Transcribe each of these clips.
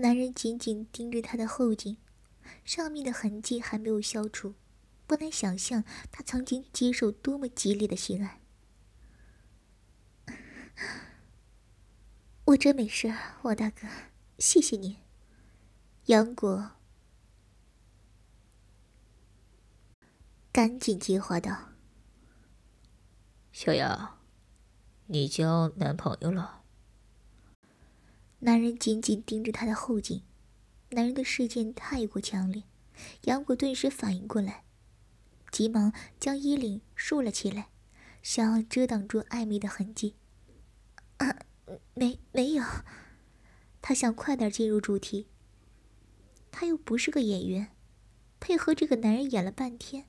男人紧紧盯着他的后颈，上面的痕迹还没有消除，不难想象他曾经接受多么激烈的性爱。我真没事，王大哥，谢谢您。杨果赶紧接话道：“小杨，你交男朋友了？”男人紧紧盯着他的后颈，男人的视线太过强烈，杨果顿时反应过来，急忙将衣领竖了起来，想遮挡住暧昧的痕迹。啊，没没有，他想快点进入主题。他又不是个演员，配合这个男人演了半天，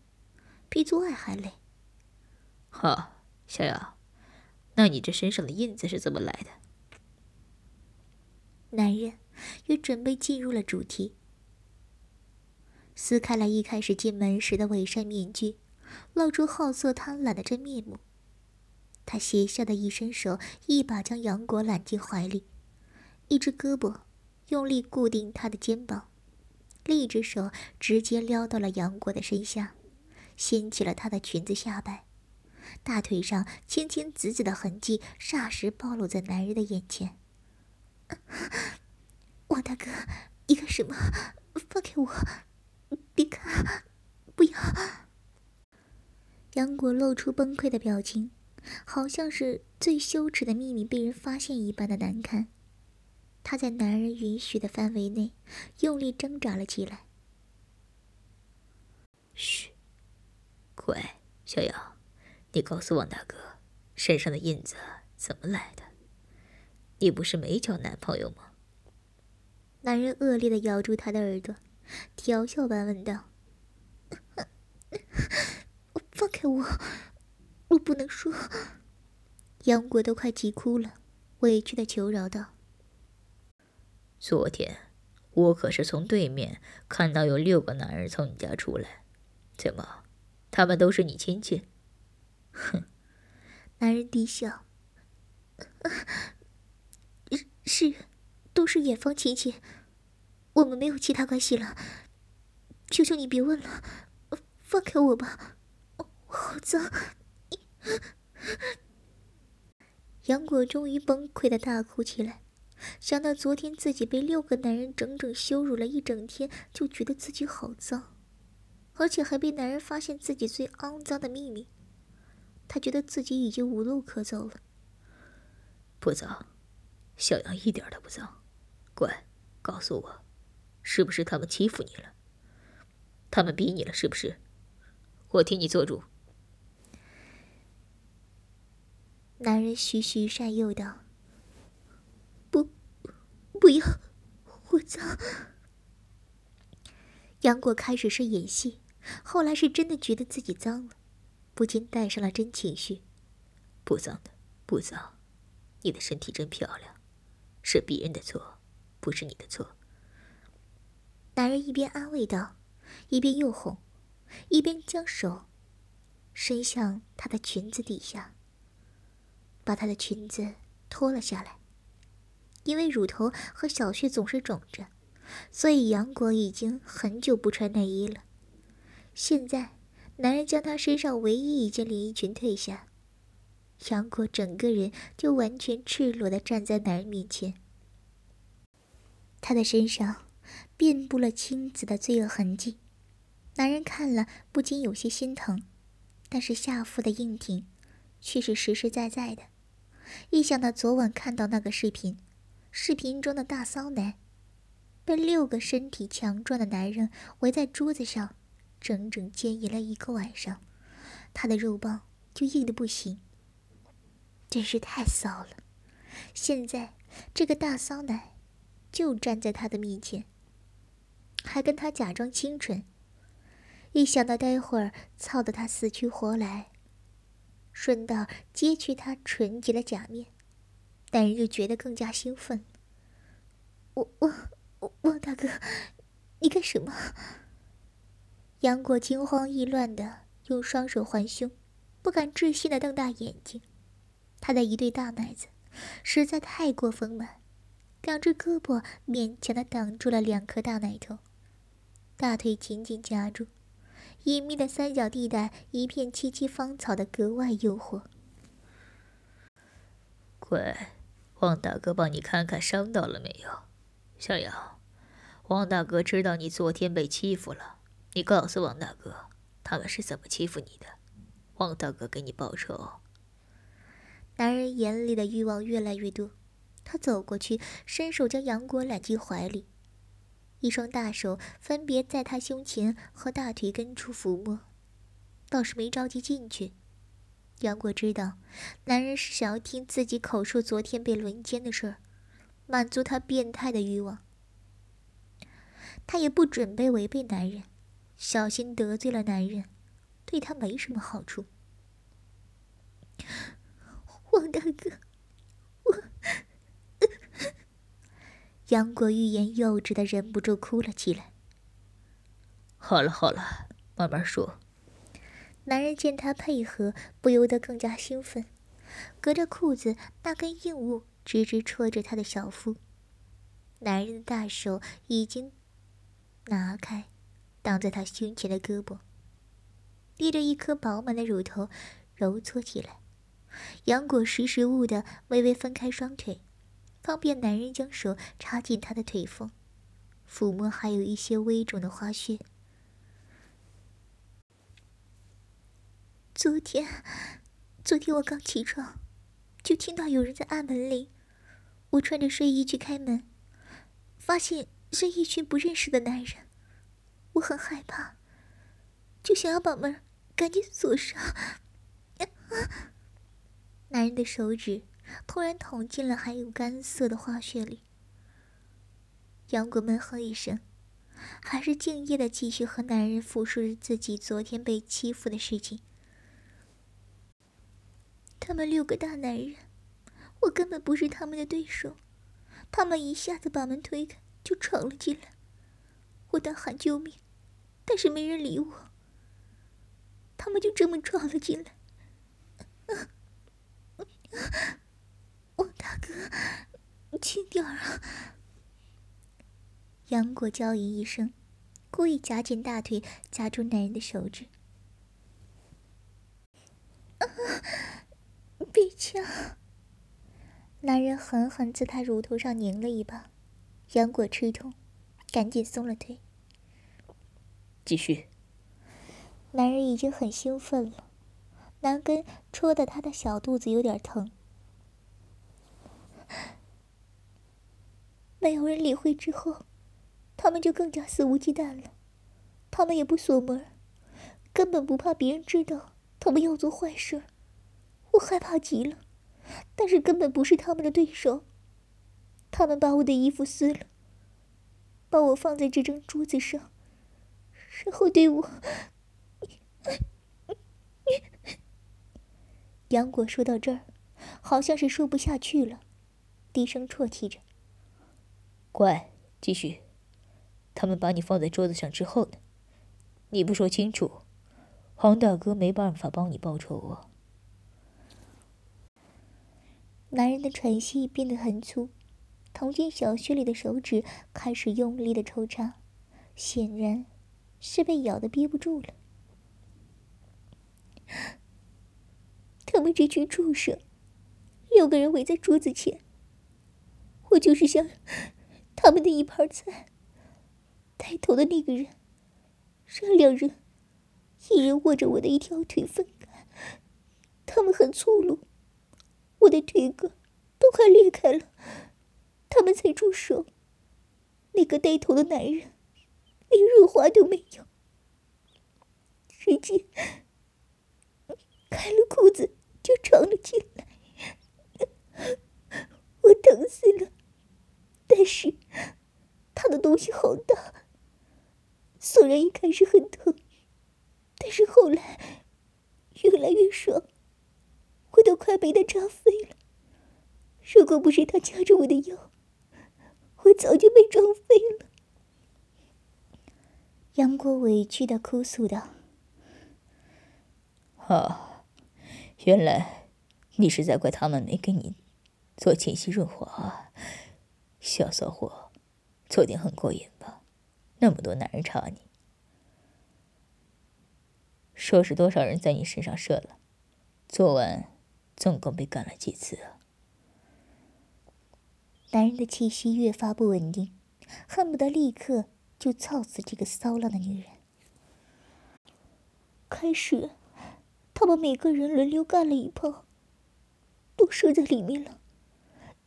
比做爱还累。哈，小雅，那你这身上的印子是怎么来的？男人也准备进入了主题，撕开了一开始进门时的伪善面具，露出好色贪婪的真面目。他邪笑的一伸手，一把将杨果揽进怀里，一只胳膊用力固定他的肩膀。另一只手直接撩到了杨果的身下，掀起了她的裙子下摆，大腿上青青紫紫的痕迹霎时暴露在男人的眼前。王大哥，你干什么？放开我！别看，不要！杨果露出崩溃的表情，好像是最羞耻的秘密被人发现一般的难堪。他在男人允许的范围内用力挣扎了起来。嘘，乖，小杨，你告诉王大哥，身上的印子怎么来的？你不是没交男朋友吗？男人恶劣的咬住她的耳朵，调笑般问道：“ 放开我，我不能说。”杨果都快急哭了，委屈的求饶道。昨天，我可是从对面看到有六个男人从你家出来，怎么，他们都是你亲戚？哼！男人低笑，是，都是远方亲戚，我们没有其他关系了。求求你别问了，放开我吧，我好脏！杨果终于崩溃的大哭起来。想到昨天自己被六个男人整整羞辱了一整天，就觉得自己好脏，而且还被男人发现自己最肮脏的秘密，他觉得自己已经无路可走了。不脏，小杨一点都不脏。乖，告诉我，是不是他们欺负你了？他们逼你了是不是？我替你做主。男人徐徐善诱道。不不要，我脏。杨过开始是演戏，后来是真的觉得自己脏了，不禁带上了真情绪。不脏的，不脏。你的身体真漂亮，是别人的错，不是你的错。男人一边安慰道，一边又哄，一边将手伸向她的裙子底下，把她的裙子脱了下来。因为乳头和小穴总是肿着，所以杨果已经很久不穿内衣了。现在，男人将她身上唯一一件连衣裙褪下，杨过整个人就完全赤裸的站在男人面前。他的身上遍布了青紫的罪恶痕迹，男人看了不禁有些心疼，但是下腹的硬挺却是实实在在的。一想到昨晚看到那个视频，视频中的大骚男，被六个身体强壮的男人围在桌子上，整整奸淫了一个晚上，他的肉棒就硬的不行，真是太骚了。现在这个大骚男就站在他的面前，还跟他假装清纯，一想到待会儿操得他死去活来，顺道揭去他纯洁的假面。男人就觉得更加兴奋。我我王大哥，你干什么？杨果惊慌意乱的用双手环胸，不敢置信的瞪大眼睛。他的一对大奶子实在太过丰满，两只胳膊勉强的挡住了两颗大奶头，大腿紧紧夹住，隐秘的三角地带一片萋萋芳草的格外诱惑。乖，王大哥帮你看看伤到了没有？小杨，王大哥知道你昨天被欺负了，你告诉王大哥他们是怎么欺负你的，王大哥给你报仇。男人眼里的欲望越来越多。他走过去，伸手将杨果揽进怀里，一双大手分别在他胸前和大腿根处抚摸，倒是没着急进去。杨果知道，男人是想要听自己口述昨天被轮奸的事儿，满足他变态的欲望。他也不准备违背男人，小心得罪了男人，对他没什么好处。王大哥。我 杨果欲言又止的，忍不住哭了起来。好了好了，慢慢说。男人见他配合，不由得更加兴奋，隔着裤子那根硬物直直戳着他的小腹。男人的大手已经拿开，挡在他胸前的胳膊，捏着一颗饱满的乳头揉搓起来。杨果识时务的微微分开双腿。方便男人将手插进她的腿缝，抚摸还有一些微肿的花穴。昨天，昨天我刚起床，就听到有人在按门铃。我穿着睡衣去开门，发现是一群不认识的男人，我很害怕，就想要把门赶紧锁上。男人的手指。突然捅进了还有干涩的花穴里。杨果闷哼一声，还是敬业的继续和男人复述着自己昨天被欺负的事情。他们六个大男人，我根本不是他们的对手，他们一下子把门推开就闯了进来。我大喊救命，但是没人理我。他们就这么闯了进来。王大哥，轻点儿啊！杨果娇吟一声，故意夹紧大腿，夹住男人的手指。啊！别掐！男人狠狠在她乳头上拧了一把，杨果吃痛，赶紧松了腿。继续。男人已经很兴奋了，男根戳的他的小肚子有点疼。没有人理会之后，他们就更加肆无忌惮了。他们也不锁门，根本不怕别人知道他们要做坏事。我害怕极了，但是根本不是他们的对手。他们把我的衣服撕了，把我放在这张桌子上，然后对我……杨果说到这儿，好像是说不下去了，低声啜泣着。乖，继续。他们把你放在桌子上之后呢？你不说清楚，黄大哥没办法帮你报仇啊。男人的喘息变得很粗，捅进小穴里的手指开始用力的抽插，显然是被咬的憋不住了。他们这群畜生，六个人围在桌子前，我就是想。他们的一盘菜，带头的那个人，让两人一人握着我的一条腿分开。他们很粗鲁，我的腿根都快裂开了，他们才住手。那个带头的男人连润滑都没有，直接开了裤子就闯了进来，我疼死了。但是，他的东西好大。虽然一开始很疼，但是后来越来越爽，我都快被他扎飞了。如果不是他掐着我的腰，我早就被撞飞了。杨过委屈的哭诉道：“啊，原来你是在怪他们没给你做前戏润滑。”啊小骚货，做点很过瘾吧？那么多男人查你，说是多少人在你身上射了？昨晚总共被干了几次啊？男人的气息越发不稳定，恨不得立刻就操死这个骚浪的女人。开始，他们每个人轮流干了一炮，都射在里面了。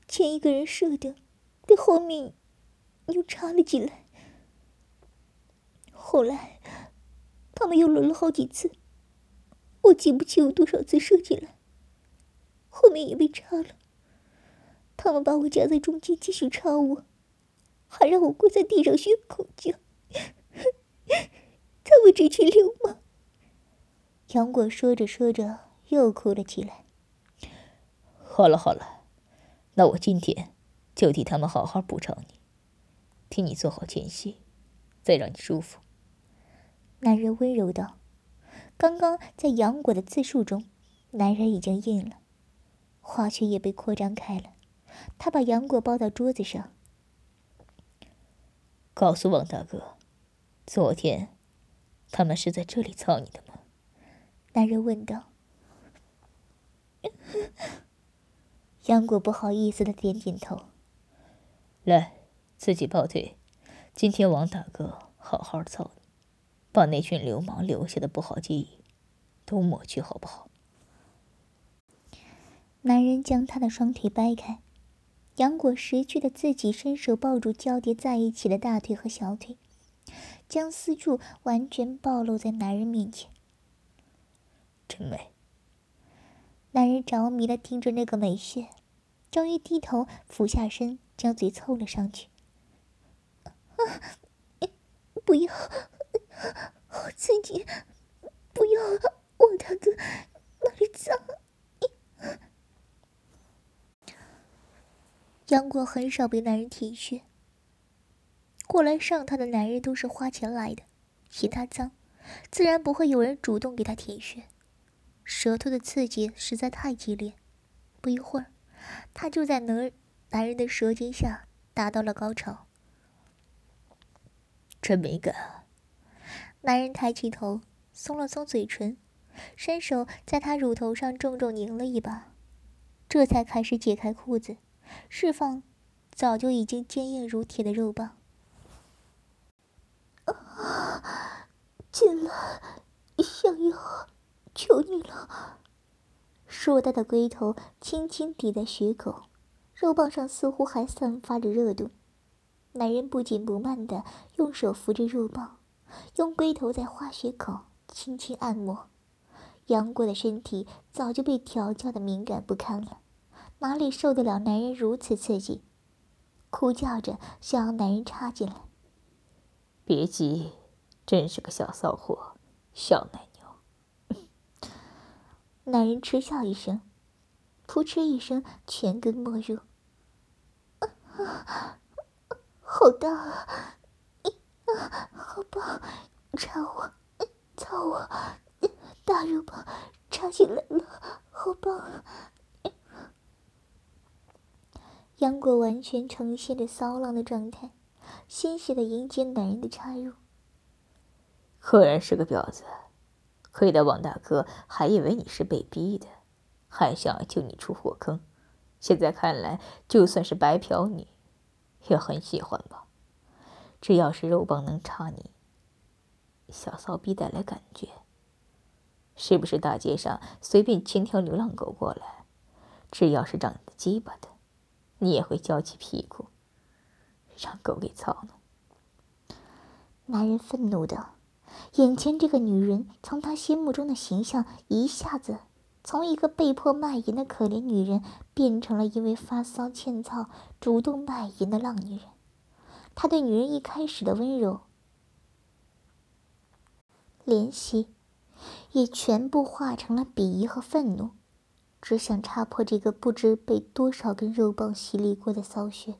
前一个人射的，被后面又插了进来。后来，他们又轮了好几次，我记不清有多少次射进来，后面也被插了。他们把我夹在中间继续插我，还让我跪在地上学口叫。他们这群流氓！杨果说着说着又哭了起来。好了好了，那我今天就替他们好好补偿你，替你做好前戏，再让你舒服。男人温柔道：“刚刚在杨果的自述中，男人已经硬了，花圈也被扩张开了。”他把杨果抱到桌子上，告诉王大哥，昨天他们是在这里操你的吗？男人问道。杨果不好意思的点点头。来，自己抱腿。今天王大哥好好操你，把那群流氓留下的不好记忆都抹去，好不好？男人将他的双腿掰开。杨果识趣的自己伸手抱住交叠在一起的大腿和小腿，将私处完全暴露在男人面前。真美。男人着迷的盯着那个美穴，终于低头俯下身，将嘴凑了上去。啊不要，好刺激！不要，我大哥，那里脏。杨果很少被男人体恤，过来上他的男人都是花钱来的，嫌他脏，自然不会有人主动给他体恤。舌头的刺激实在太激烈，不一会儿，他就在男男人的舌尖下达到了高潮。真没感啊！男人抬起头，松了松嘴唇，伸手在他乳头上重重拧了一把，这才开始解开裤子。释放早就已经坚硬如铁的肉棒。啊！进来，想要，求你了！硕大的龟头轻轻抵在穴口，肉棒上似乎还散发着热度。男人不紧不慢的用手扶着肉棒，用龟头在花穴口轻轻按摩。杨过的身体早就被调教的敏感不堪了。哪里受得了男人如此刺激？哭叫着想要男人插进来。别急，真是个小骚货，小奶。男人嗤笑一声，扑哧一声，全根没入。好大啊！好棒，插我，操我，大肉棒插进来了，好棒！杨果完全呈现着骚浪的状态，欣喜的迎接男人的插入。果然是个婊子，亏得王大哥还以为你是被逼的，还想要救你出火坑。现在看来，就算是白嫖你，也很喜欢吧？只要是肉棒能插你，小骚逼带来感觉，是不是大街上随便牵条流浪狗过来，只要是长得鸡巴的？你也会翘起屁股，让狗给操呢？男人愤怒的：“眼前这个女人，从他心目中的形象一下子从一个被迫卖淫的可怜女人，变成了因为发骚欠操主动卖淫的浪女人。他对女人一开始的温柔、怜惜，也全部化成了鄙夷和愤怒。”只想插破这个不知被多少根肉棒洗礼过的骚穴，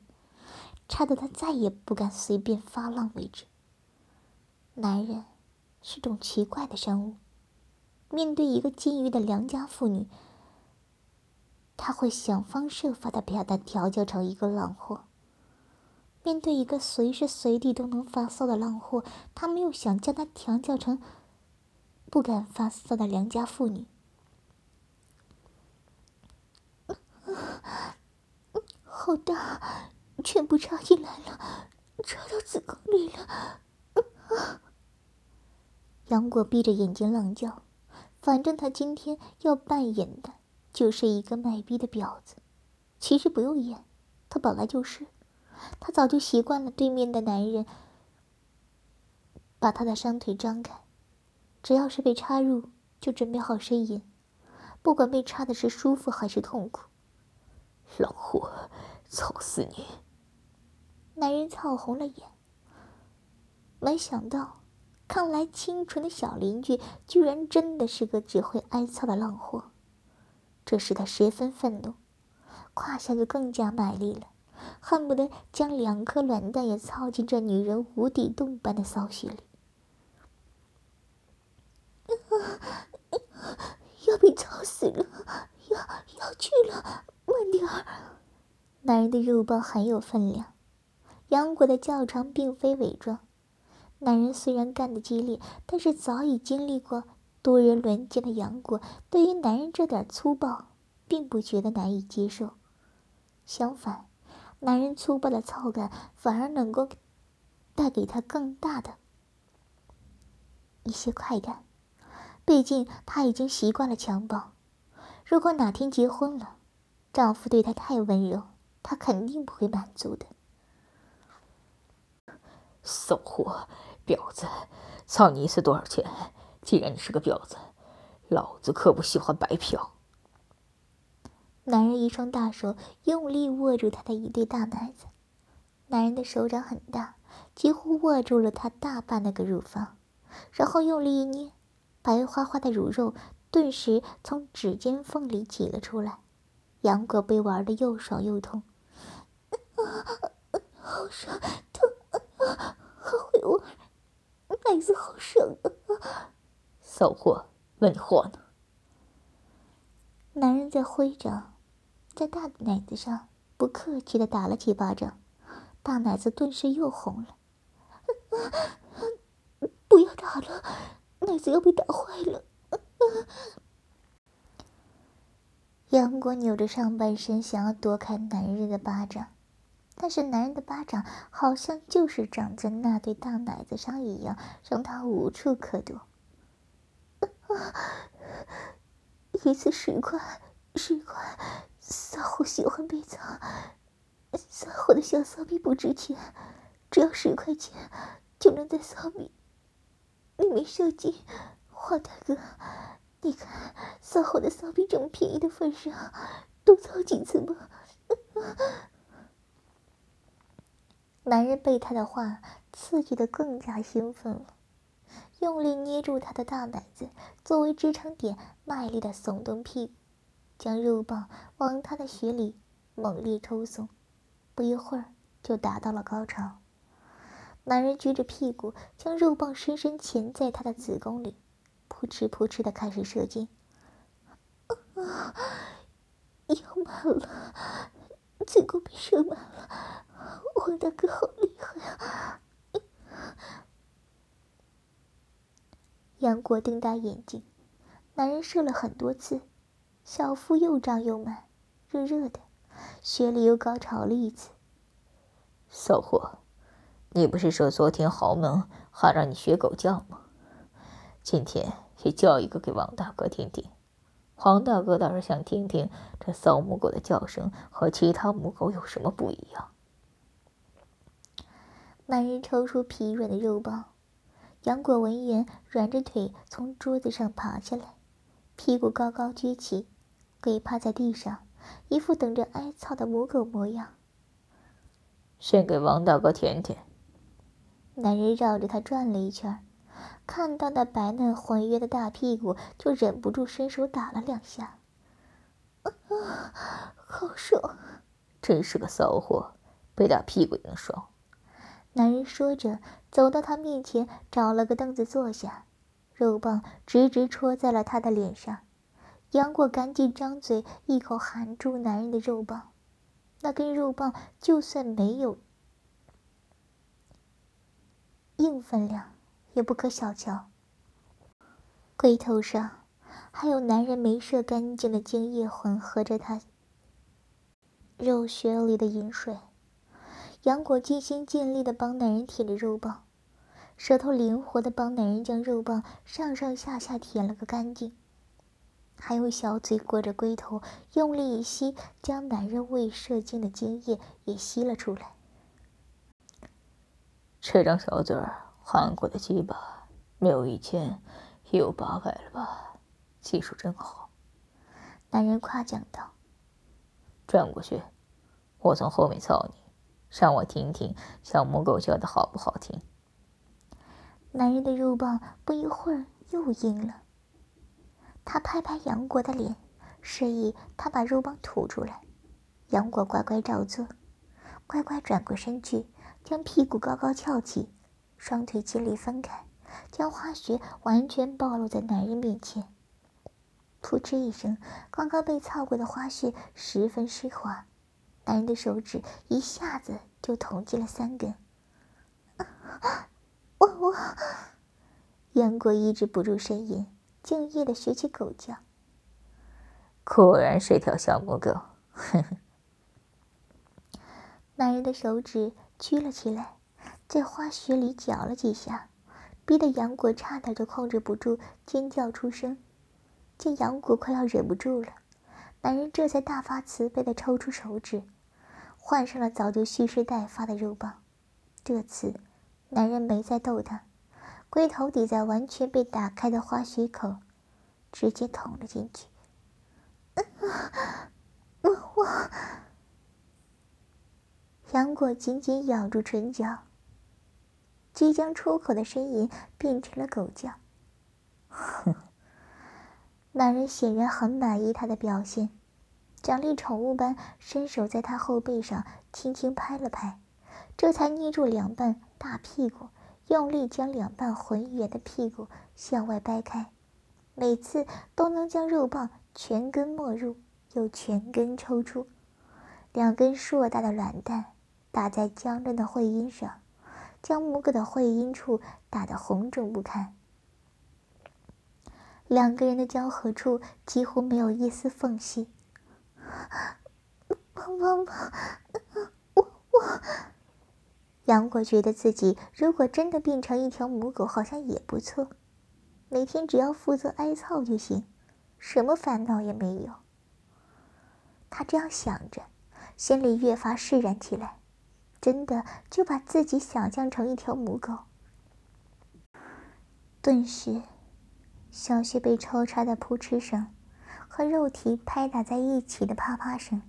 插得他再也不敢随便发浪为止。男人是种奇怪的生物，面对一个禁欲的良家妇女，他会想方设法的把她调教成一个浪货。面对一个随时随地都能发骚的浪货，他们又想将他调教成不敢发骚的良家妇女。好大，全部插进来了，插到子宫里了。杨果闭着眼睛浪叫，反正他今天要扮演的就是一个卖逼的婊子。其实不用演，他本来就是。他早就习惯了对面的男人把他的双腿张开，只要是被插入，就准备好呻吟，不管被插的是舒服还是痛苦。老货，操死你！男人操红了眼，没想到，看来清纯的小邻居居然真的是个只会挨操的浪货，这使他十分愤怒，胯下就更加卖力了。恨不得将两颗卵蛋也操进这女人无底洞般的骚穴里，要被操死了！要要去了，慢点儿！男人的肉棒很有分量，杨果的叫床并非伪装。男人虽然干得激烈，但是早已经历过多人轮奸的杨果，对于男人这点粗暴，并不觉得难以接受，相反。男人粗暴的操感反而能够带给他更大的一些快感，毕竟他已经习惯了强暴。如果哪天结婚了，丈夫对她太温柔，她肯定不会满足的。骚货，婊子，操你一次多少钱？既然你是个婊子，老子可不喜欢白嫖。男人一双大手用力握住她的一对大奶子，男人的手掌很大，几乎握住了她大半那个乳房，然后用力一捏，白花花的乳肉顿时从指尖缝里挤了出来。杨果被玩的又爽又痛，啊 好爽，痛，好会玩，奶子好爽啊！骚货，问货呢？男人在挥着。在大奶子上不客气的打了几巴掌，大奶子顿时又红了。不要打了，奶子要被打坏了。杨果扭着上半身，想要躲开男人的巴掌，但是男人的巴掌好像就是长在那对大奶子上一样，让他无处可躲。一次十块，十块。骚货喜欢被操，骚货的小骚逼不值钱，只要十块钱就能在骚逼里面射精。华大哥，你看骚货的骚逼这么便宜的份上，多操几次吧。男人被他的话刺激的更加兴奋了，用力捏住他的大奶子作为支撑点，卖力的耸动屁股。将肉棒往他的血里猛烈抽送，不一会儿就达到了高潮。男人撅着屁股，将肉棒深深钳在他的子宫里，扑哧扑哧的开始射精。要满了，子宫被射满了，我大哥好厉害啊！杨过瞪大眼睛，男人射了很多次。小腹又胀又满，热热的，血里又高潮了一次。骚货，你不是说昨天豪门还让你学狗叫吗？今天也叫一个给王大哥听听。黄大哥倒是想听听这骚母狗的叫声和其他母狗有什么不一样。男人抽出疲软的肉棒，杨果闻言软着腿从桌子上爬下来，屁股高高撅起。跪趴在地上，一副等着挨操的母狗模样。先给王大哥舔舔。男人绕着他转了一圈，看到那白嫩浑圆的大屁股，就忍不住伸手打了两下。啊，好爽！真是个骚货，被打屁股也能爽。男人说着，走到他面前，找了个凳子坐下，肉棒直直戳在了他的脸上。杨过赶紧张嘴，一口含住男人的肉棒。那根肉棒就算没有硬分量，也不可小瞧。龟头上还有男人没射干净的精液混合着他肉穴里的饮水。杨果尽心尽力的帮男人舔着肉棒，舌头灵活的帮男人将肉棒上上下下舔了个干净，还用小嘴裹着龟头用力一吸，将男人未射精的精液也吸了出来。这张小嘴儿韩国的鸡巴没有一千也有八百了吧？技术真好。男人夸奖道：“转过去，我从后面操你。”让我听听小母狗叫的好不好听。男人的肉棒不一会儿又硬了。他拍拍杨果的脸，示意他把肉棒吐出来。杨果乖乖照做，乖乖转过身去，将屁股高高翘起，双腿尽力分开，将花穴完全暴露在男人面前。噗嗤一声，刚刚被操过的花穴十分湿滑。男人的手指一下子就捅进了三根，我我，杨过抑制不住呻吟，敬业的学起狗叫。果然是条小母狗，呵呵。男人的手指屈了起来，在花穴里搅了几下，逼得杨过差点就控制不住尖叫出声。见杨过快要忍不住了，男人这才大发慈悲的抽出手指。换上了早就蓄势待发的肉棒，这次男人没再逗他，龟头抵在完全被打开的花穴口，直接捅了进去。我 我，杨果紧紧咬住唇角，即将出口的呻吟变成了狗叫。哼 男人显然很满意他的表现。奖励宠物般伸手在他后背上轻轻拍了拍，这才捏住两半大屁股，用力将两半浑圆的屁股向外掰开，每次都能将肉棒全根没入，又全根抽出。两根硕大的卵蛋打在僵硬的会阴上，将母狗的会阴处打得红肿不堪。两个人的交合处几乎没有一丝缝隙。汪汪汪！我我，杨果觉得自己如果真的变成一条母狗，好像也不错。每天只要负责挨操就行，什么烦恼也没有。他这样想着，心里越发释然起来，真的就把自己想象成一条母狗。顿时，小穴被抽插的扑哧声。和肉体拍打在一起的啪啪声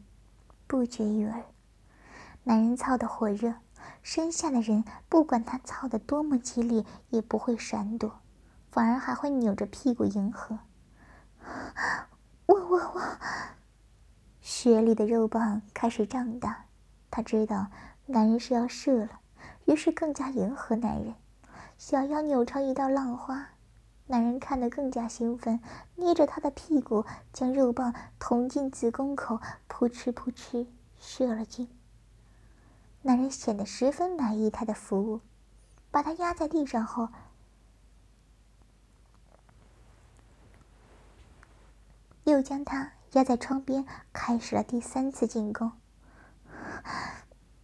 不绝于耳。男人操的火热，身下的人不管他操的多么激烈，也不会闪躲，反而还会扭着屁股迎合。我 我我，雪里的肉棒开始胀大，他知道男人是要射了，于是更加迎合男人，想要扭成一道浪花。男人看得更加兴奋，捏着她的屁股，将肉棒捅进子宫口，扑哧扑哧射了进。男人显得十分满意她的服务，把她压在地上后，又将她压在窗边，开始了第三次进攻。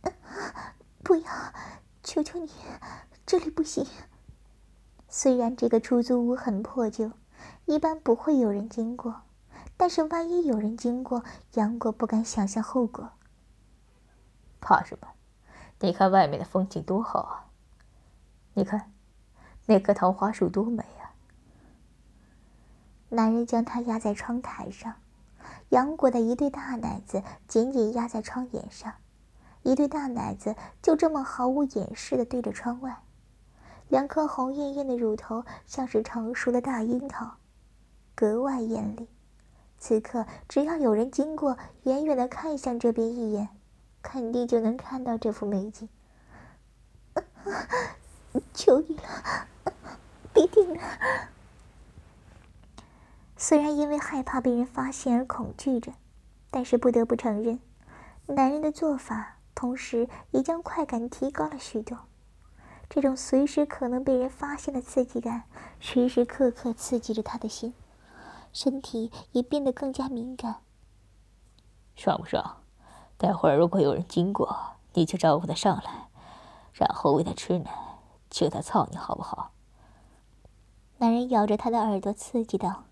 不要，求求你，这里不行。虽然这个出租屋很破旧，一般不会有人经过，但是万一有人经过，杨果不敢想象后果。怕什么？你看外面的风景多好啊！你看，那棵桃花树多美啊！男人将她压在窗台上，杨果的一对大奶子紧紧压在窗沿上，一对大奶子就这么毫无掩饰的对着窗外。两颗红艳艳的乳头像是成熟的大樱桃，格外艳丽。此刻，只要有人经过，远远的看向这边一眼，肯定就能看到这幅美景。求你了，别停了！虽然因为害怕被人发现而恐惧着，但是不得不承认，男人的做法同时也将快感提高了许多。这种随时可能被人发现的刺激感，时时刻刻刺激着他的心，身体也变得更加敏感。爽不爽？待会儿如果有人经过，你就招呼他上来，然后喂他吃奶，求他操你好不好？男人咬着他的耳朵，刺激道：“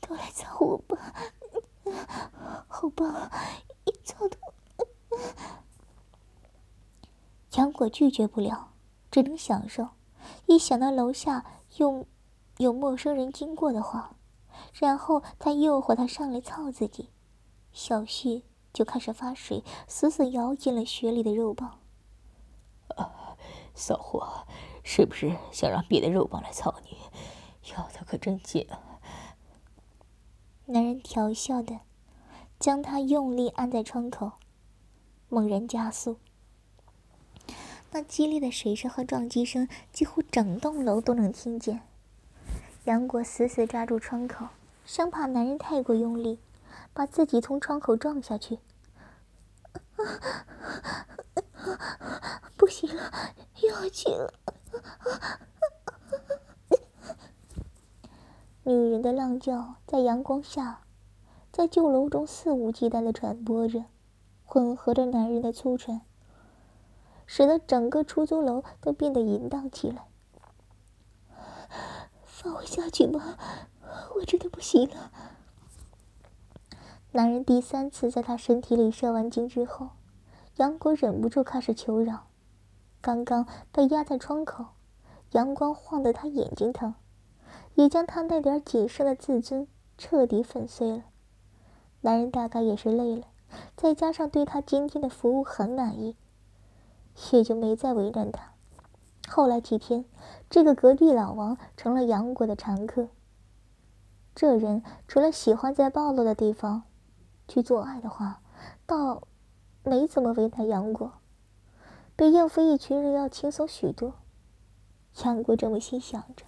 都来操我吧，好棒，一操的。”杨果拒绝不了，只能享受。一想到楼下又有陌生人经过的话，然后他诱惑他上来操自己，小旭就开始发水，死死咬紧了雪里的肉棒。啊，骚货，是不是想让别的肉棒来操你？咬的可真紧啊！男人调笑的，将他用力按在窗口，猛然加速。那激烈的水声和撞击声，几乎整栋楼都能听见。杨果死死抓住窗口，生怕男人太过用力，把自己从窗口撞下去。不行了，要紧了！女人的浪叫在阳光下，在旧楼中肆无忌惮的传播着，混合着男人的粗喘。使得整个出租楼都变得淫荡起来。放我下去吧，我真的不行了。男人第三次在他身体里射完精之后，杨果忍不住开始求饶。刚刚被压在窗口，阳光晃得他眼睛疼，也将他那点仅剩的自尊彻底粉碎了。男人大概也是累了，再加上对他今天的服务很满意。也就没再为难他。后来几天，这个隔壁老王成了杨果的常客。这人除了喜欢在暴露的地方去做爱的话，倒没怎么为难杨果，比应付一群人要轻松许多。杨果这么心想着。